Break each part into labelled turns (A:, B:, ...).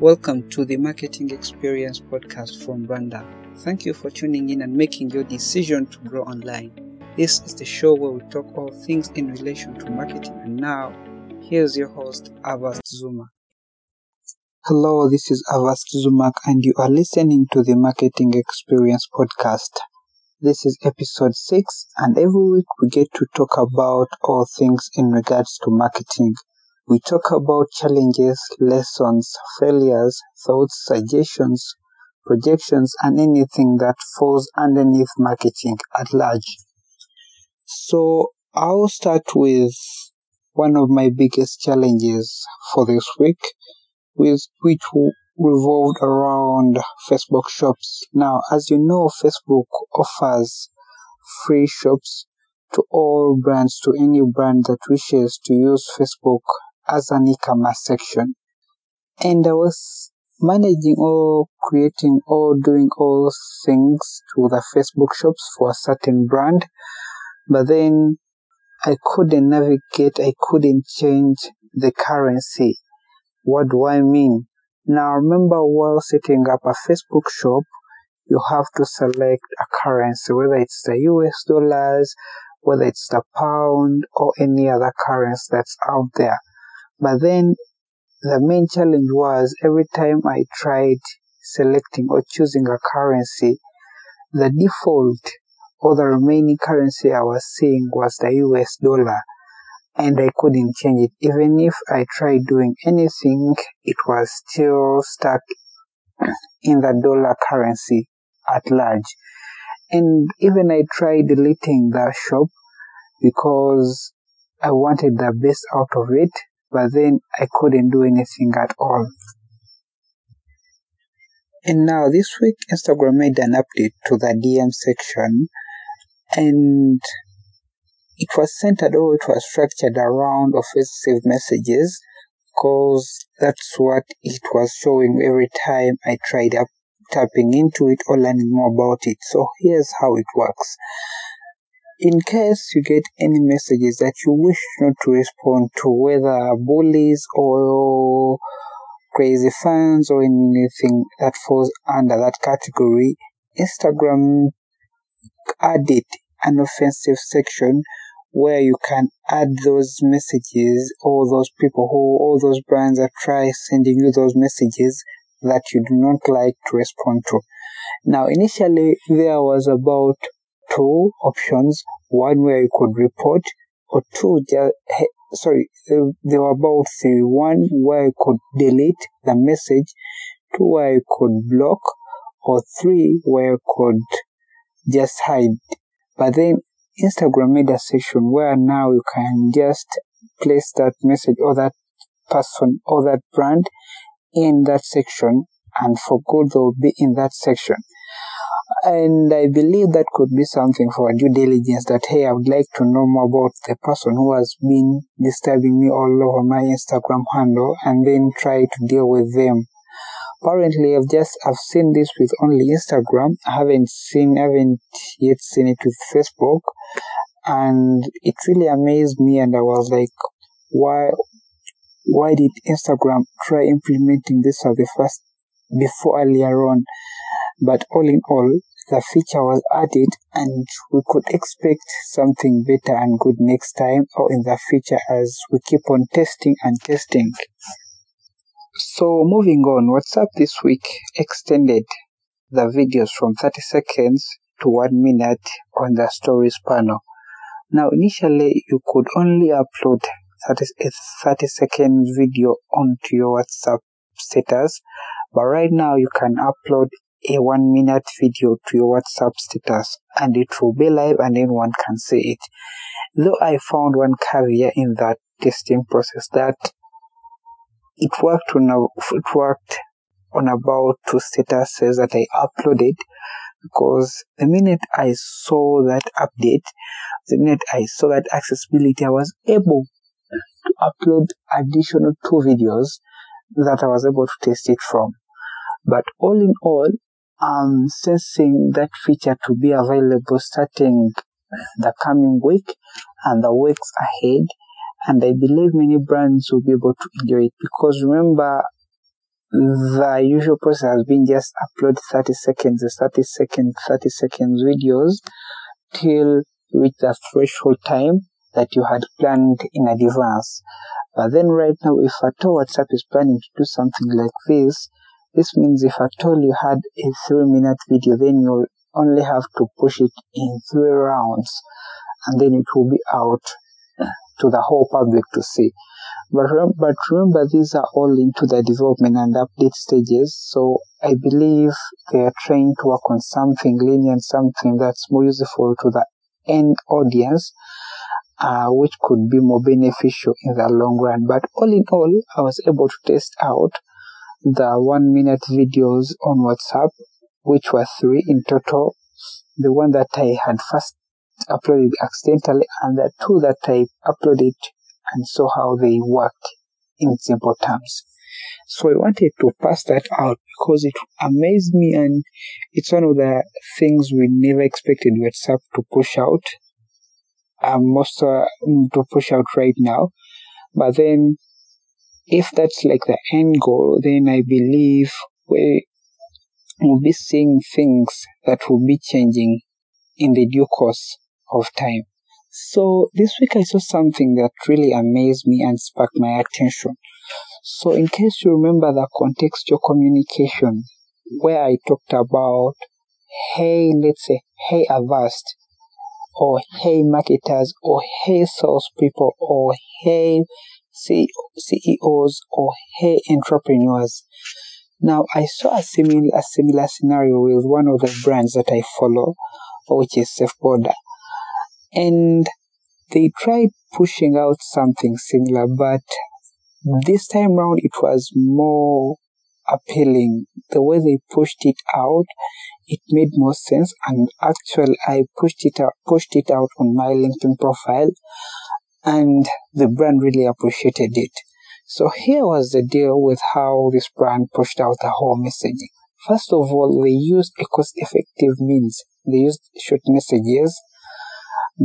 A: Welcome to the Marketing Experience podcast from Brander. Thank you for tuning in and making your decision to grow online. This is the show where we talk all things in relation to marketing. And now, here's your host, Avast Zuma. Hello, this is Avast Zumak, and you are listening to the Marketing Experience podcast. This is episode 6, and every week we get to talk about all things in regards to marketing. We talk about challenges, lessons, failures, thoughts, suggestions, projections, and anything that falls underneath marketing at large. So, I'll start with one of my biggest challenges for this week, with which revolved around Facebook shops. Now, as you know, Facebook offers free shops to all brands, to any brand that wishes to use Facebook as an e-commerce section. And I was managing or creating or doing all things to the Facebook shops for a certain brand, but then I couldn't navigate, I couldn't change the currency. What do I mean? Now remember while setting up a Facebook shop, you have to select a currency, whether it's the US dollars, whether it's the pound, or any other currency that's out there. But then the main challenge was every time I tried selecting or choosing a currency, the default or the remaining currency I was seeing was the US dollar and I couldn't change it. Even if I tried doing anything, it was still stuck in the dollar currency at large. And even I tried deleting the shop because I wanted the best out of it, but then I couldn't do anything at all. And now this week, Instagram made an update to the DM section, and it was centered or it was structured around offensive messages because that's what it was showing every time I tried up tapping into it or learning more about it. So here's how it works. In case you get any messages that you wish not to respond to, whether bullies or crazy fans or anything that falls under that category, Instagram added an offensive section where you can add those messages or those people who all those brands that try sending you those messages that you do not like to respond to. Now initially there was about two options, one where you could report or two just, sorry, there were about three. One where you could delete the message, two where you could block, or three where you could just hide. But then Instagram made a section where now you can just place that message or that person or that brand in that section and for good they'll be in that section. And I believe that could be something for due diligence that, hey, I would like to know more about the person who has been disturbing me all over my Instagram handle and then try to deal with them. Apparently, I've just, I've seen this with only Instagram. I haven't seen, haven't yet seen it with Facebook. And it really amazed me and I was like, why, why did Instagram try implementing this as the first before earlier on? But all in all, the feature was added and we could expect something better and good next time or in the future as we keep on testing and testing. So moving on, WhatsApp this week extended the videos from 30 seconds to 1 minute on the stories panel. Now initially you could only upload 30, a 30 second video onto your WhatsApp status, but right now you can upload a one minute video to your WhatsApp status and it will be live and anyone can see it. Though I found one caveat in that testing process that it worked on a, it worked on about two statuses that I uploaded because the minute I saw that update, the minute I saw that accessibility, I was able to upload additional two videos that I was able to test it from. But all in all, I'm sensing that feature to be available starting the coming week and the weeks ahead. And I believe many brands will be able to enjoy it because remember, the usual process has been just upload 30 seconds, 30 seconds, 30 seconds videos till you reach the threshold time that you had planned in advance. But then right now, if at all WhatsApp is planning to do something like this, this means if at all you had a three minute video, then you'll only have to push it in three rounds and then it will be out to the whole public to see. But, but remember, these are all into the development and update stages. So I believe they are trying to work on something lenient, something that's more useful to the end audience, uh, which could be more beneficial in the long run. But all in all, I was able to test out the one minute videos on WhatsApp, which were three in total. The one that I had first uploaded accidentally and the two that I uploaded and saw how they worked in simple terms. So I wanted to pass that out because it amazed me and it's one of the things we never expected WhatsApp to push out. Um, most uh, to push out right now. But then if that's like the end goal, then I believe we will be seeing things that will be changing in the due course of time. So this week I saw something that really amazed me and sparked my attention. So in case you remember the contextual communication where I talked about, hey, let's say, hey Avast, or hey marketers, or hey salespeople, or hey CEOs, or hey entrepreneurs. Now I saw a similar, a similar scenario with one of the brands that I follow, which is SafeBoda and they tried pushing out something similar, but this time round it was more appealing. The way they pushed it out, it made more sense, and actually I pushed it out, pushed it out on my LinkedIn profile, and the brand really appreciated it. So here was the deal with how this brand pushed out the whole messaging. First of all, they used a cost-effective means. They used short messages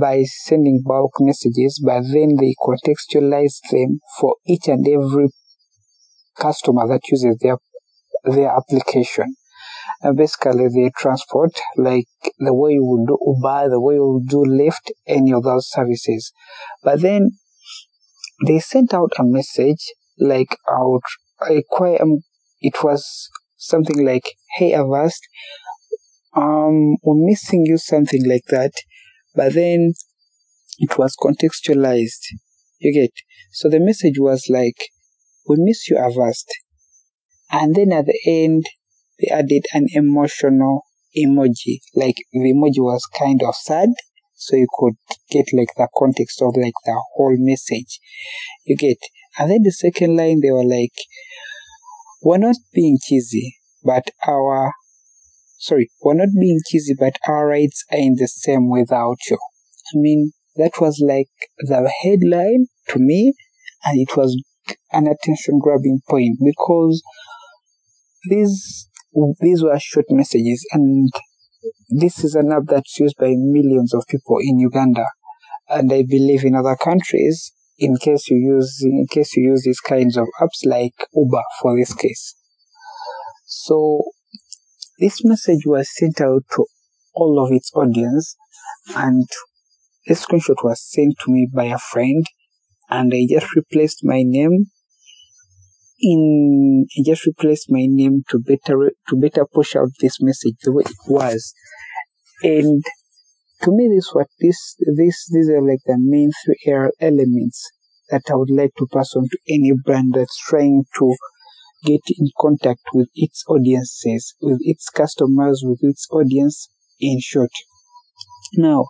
A: by sending bulk messages, but then they contextualized them for each and every customer that uses their their application. And basically, they transport like the way you would do Uber, the way you would do Lyft, any of those services. But then they sent out a message like out a quite um, it was something like, "Hey Avast, um, we're missing you," something like that but then it was contextualized. You get? So the message was like, we miss you Avast. And then at the end, they added an emotional emoji. Like the emoji was kind of sad, so you could get like the context of like the whole message. You get? And then the second line, they were like, we're not being cheesy, but our sorry, we're not being cheesy, but our rights are in the same without you. I mean, that was like the headline to me, and it was an attention grabbing point because these these were short messages, and this is an app that's used by millions of people in Uganda, and I believe in other countries. In case you use in case you use these kinds of apps like Uber for this case. So this message was sent out to all of its audience and this screenshot was sent to me by a friend and I just replaced my name in I just replace my name to better to better push out this message the way it was. And to me this what this this these are like the main three elements that I would like to pass on to any brand that's trying to get in contact with its audiences, with its customers, with its audience in short. Now,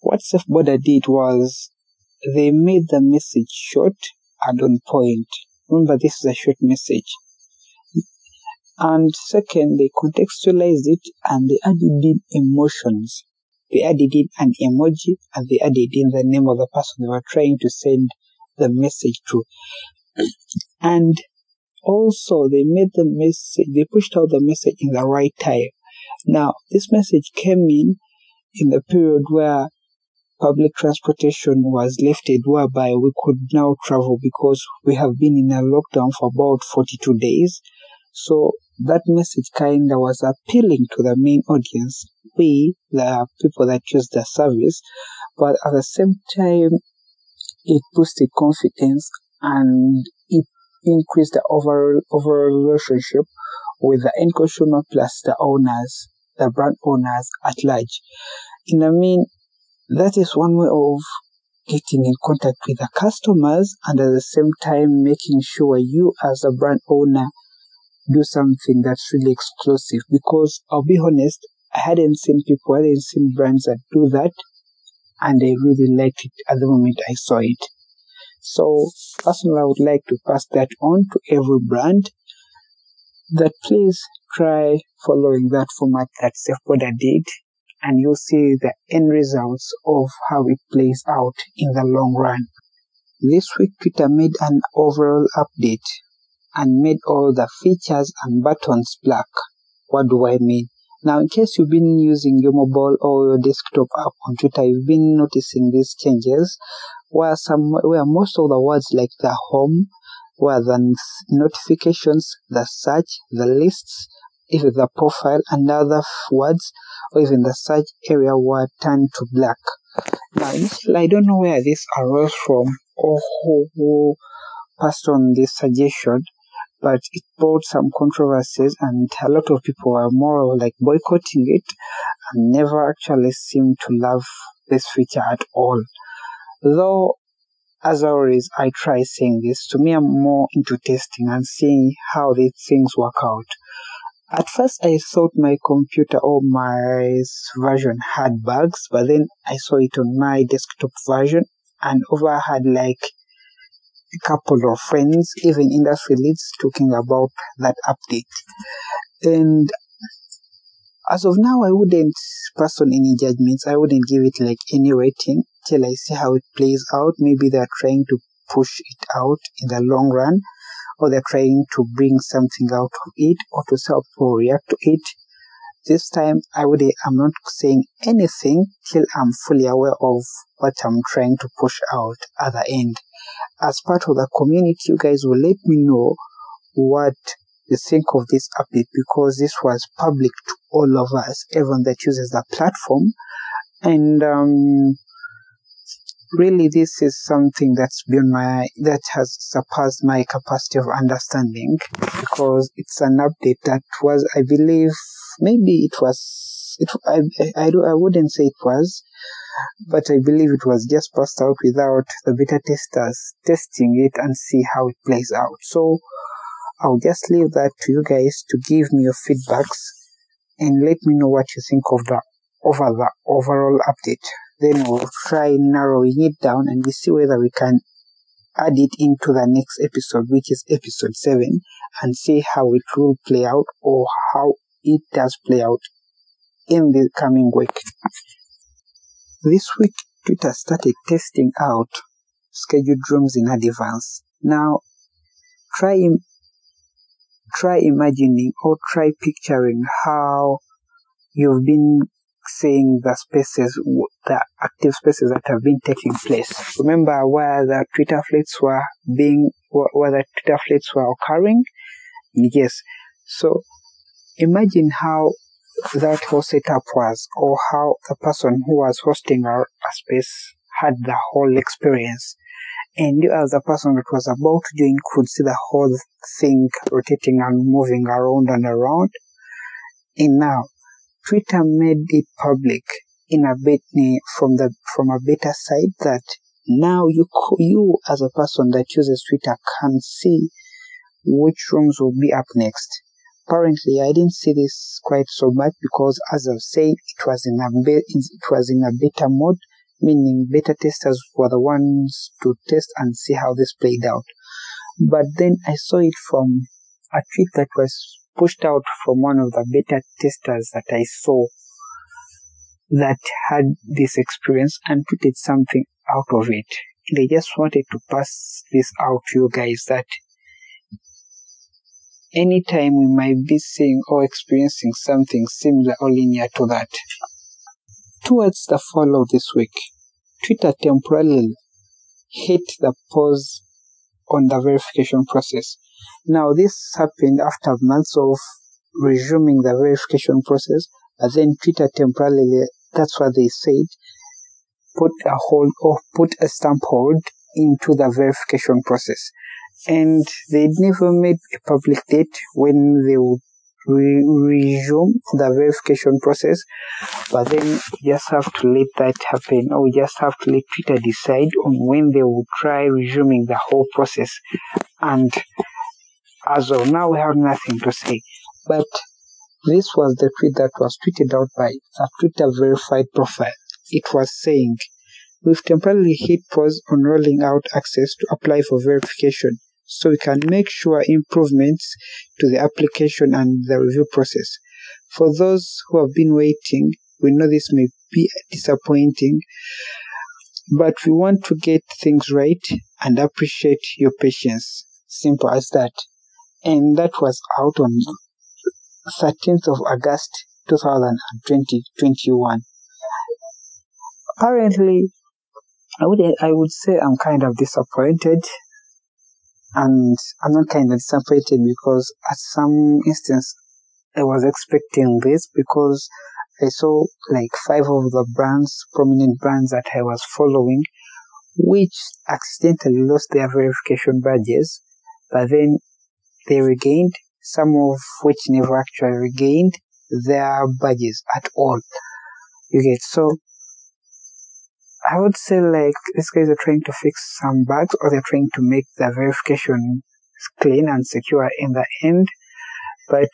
A: what SafeBoda did was they made the message short and on point. Remember, this is a short message. And second, they contextualized it and they added in emotions. They added in an emoji and they added in the name of the person they were trying to send the message to. And also they made the message they pushed out the message in the right time now this message came in in the period where public transportation was lifted whereby we could now travel because we have been in a lockdown for about 42 days So that message kinda was appealing to the main audience, we, the people that use the service, but at the same time, it boosted confidence and it increased the overall overall relationship with the end consumer plus the owners, the brand owners at large. And I mean, that is one way of getting in contact with the customers and at the same time making sure you as a brand owner do something that's really exclusive because I'll be honest, I hadn't seen people, I hadn't seen brands that do that and I really liked it at the moment I saw it. So personally, I would like to pass that on to every brand that please try following that format that SafeBoda did and you'll see the end results of how it plays out in the long run. This week Twitter made an overall update and made all the features and buttons black. What do I mean? Now, in case you've been using your mobile or your desktop app on Twitter, you've been noticing these changes where some, where most of the words like the home, where the notifications, the search, the lists, even the profile and other words, or even the search area were turned to black. Now, initially, I don't know where this arose from or who, who passed on this suggestion, but it brought some controversies and a lot of people were more like boycotting it and never actually seemed to love this feature at all. Though, as always, I try saying this, to me I'm more into testing and seeing how these things work out. At first I thought my computer or my version had bugs, but then I saw it on my desktop version and over had like a couple of friends, even industry leads, talking about that update. And as of now, I wouldn't pass on any judgments. I wouldn't give it like any rating till I see how it plays out. Maybe they're trying to push it out in the long run, or they're trying to bring something out of it, or to how people react to it. This time, I would I'm not saying anything till I'm fully aware of what I'm trying to push out at the end as part of the community, you guys will let me know what you think of this update because this was public to all of us, everyone that uses the platform. And um, really, this is something that's beyond my that has surpassed my capacity of understanding because it's an update that was, I believe, maybe it was. It, I, I, I wouldn't say it was, but I believe it was just passed out without the beta testers testing it and see how it plays out. So I'll just leave that to you guys to give me your feedbacks and let me know what you think of the over the overall update. Then we'll try narrowing it down and we see whether we can add it into the next episode, which is episode 7, and see how it will play out or how it does play out in the coming week. This week, Twitter started testing out scheduled rooms in advance. Now, try try imagining or try picturing how you've been seeing the spaces, the active spaces that have been taking place. Remember where the Twitter fleets were being, where the Twitter fleets were occurring? Yes. So imagine how that whole setup was or how the person who was hosting our space had the whole experience. And you as the person that was about to join could see the whole thing rotating and moving around and around. And now, Twitter made it public in a bit eh, from the from a beta side that now you you as a person that uses Twitter can see which rooms will be up next Apparently, I didn't see this quite so much because, as I've said, it was in a it was in a beta mode, meaning beta testers were the ones to test and see how this played out. But then I saw it from a tweet that was pushed out from one of the beta testers that I saw that had this experience and tweeted something out of it. I just wanted to pass this out to you guys that anytime we might be seeing or experiencing something similar or linear to that. Towards the fall of this week, Twitter temporarily hit the pause on the verification process. Now, this happened after months of resuming the verification process, but then Twitter temporarily, that's what they said, put a hold or put a stamp hold into the verification process. And they never made a public date when they would re- resume the verification process, but then we just have to let that happen, or just have to let Twitter decide on when they will try resuming the whole process. And as of now, we have nothing to say. But this was the tweet that was tweeted out by a Twitter verified profile. It was saying, We've temporarily hit pause on rolling out access to apply for verification so we can make sure improvements to the application and the review process. For those who have been waiting, we know this may be disappointing, but we want to get things right and appreciate your patience. Simple as that. And that was out on 13th of August 2021. Apparently, I would I would say I'm kind of disappointed, and I'm not kind of disappointed because at some instance I was expecting this because I saw like five of the brands, prominent brands that I was following, which accidentally lost their verification badges, but then they regained, some of which never actually regained their badges at all. You get so I would say like these guys are trying to fix some bugs or they're trying to make the verification clean and secure in the end. But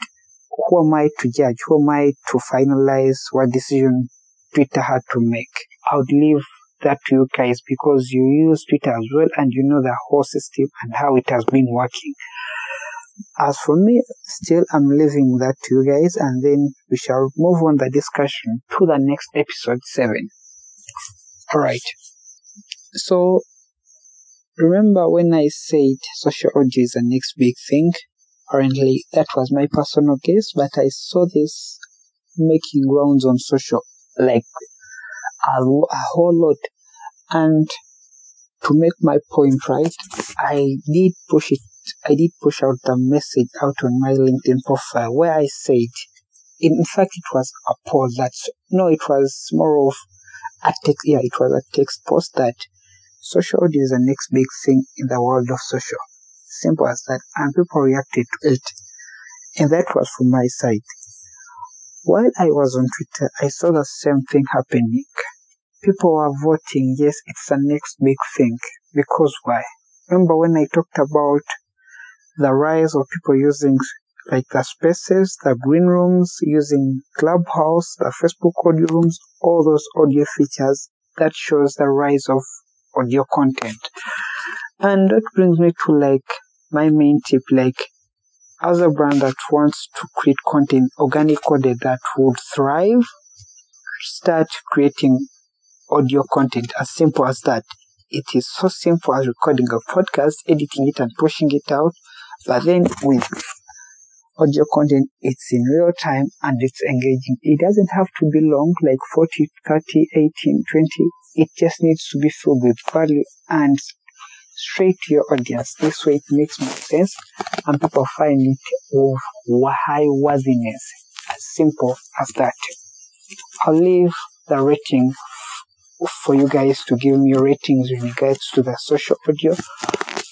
A: who am I to judge? Who am I to finalize what decision Twitter had to make? I would leave that to you guys because you use Twitter as well and you know the whole system and how it has been working. As for me, still I'm leaving that to you guys and then we shall move on the discussion to the next episode 7. Alright. So, remember when I said audio is the next big thing? Apparently, that was my personal guess, but I saw this making rounds on social, like a, a whole lot. And to make my point right, I did push it, I did push out the message out on my LinkedIn profile where I said, in fact, it was a poll that, no, it was more of a text, yeah, it was a text post that social is the next big thing in the world of social. Simple as that. And people reacted to it. And that was from my side. While I was on Twitter, I saw the same thing happening. People were voting, yes, it's the next big thing. Because why? Remember when I talked about the rise of people using like the spaces, the green rooms, using Clubhouse, the Facebook audio rooms, all those audio features that shows the rise of audio content. And that brings me to like my main tip, like as a brand that wants to create content, organic content that would thrive, start creating audio content as simple as that. It is so simple as recording a podcast, editing it and pushing it out, but then with audio content, it's in real time and it's engaging. It doesn't have to be long, like 40, 30, 18, 20. It just needs to be filled with value and straight to your audience. This way it makes more sense and people find it of high worthiness. As simple as that. I'll leave the rating for you guys to give me ratings in regards to the social audio.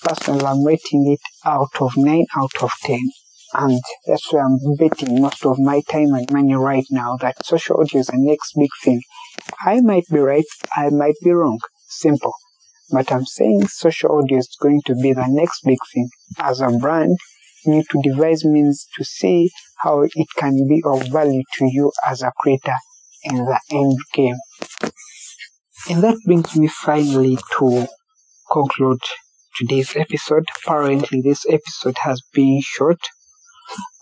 A: Personally, I'm rating it out of 9 out of 10 and that's where I'm betting most of my time and money right now that social audio is the next big thing. I might be right, I might be wrong. Simple. But I'm saying social audio is going to be the next big thing. As a brand, you need to devise means to see how it can be of value to you as a creator in the end game. And that brings me finally to conclude today's episode. Apparently, this episode has been short,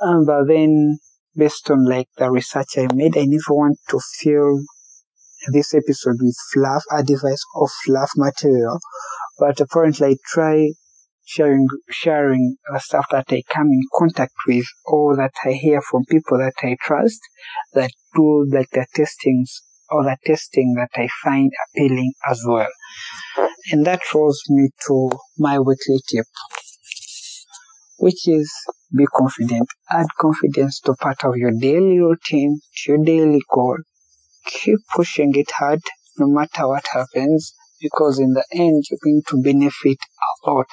A: um, but then based on like the research I made, I never want to fill this episode with fluff, a device of fluff material. But apparently, I try sharing sharing the stuff that I come in contact with or that I hear from people that I trust that do like the testings or the testing that I find appealing as well. And that rolls me to my weekly tip. which is be confident. Add confidence to part of your daily routine, to your daily goal. Keep pushing it hard no matter what happens because in the end you're going to benefit a lot.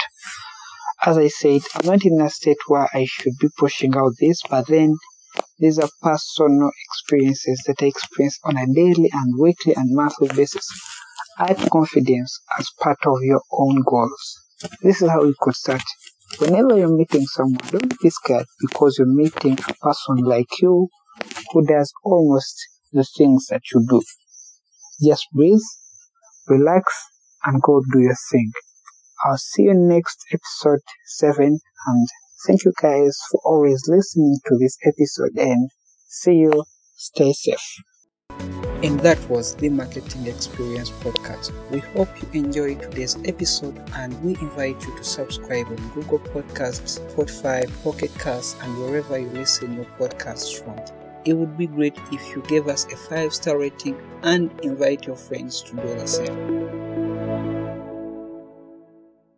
A: As I said, I'm not in a state where I should be pushing out this, but then these are personal experiences that I experience on a daily and weekly and monthly basis. Add confidence as part of your own goals. This is how you could start. Whenever you're meeting someone, don't be scared because you're meeting a person like you who does almost the things that you do. Just breathe, relax, and go do your thing. I'll see you next episode 7 and thank you guys for always listening to this episode and see you. Stay safe. And that was the Marketing Experience Podcast. We hope you enjoyed today's episode and we invite you to subscribe on Google Podcasts, Spotify, Pocket Casts, and wherever you listen your podcasts from. It would be great if you gave us a 5 star rating and invite your friends to do the same.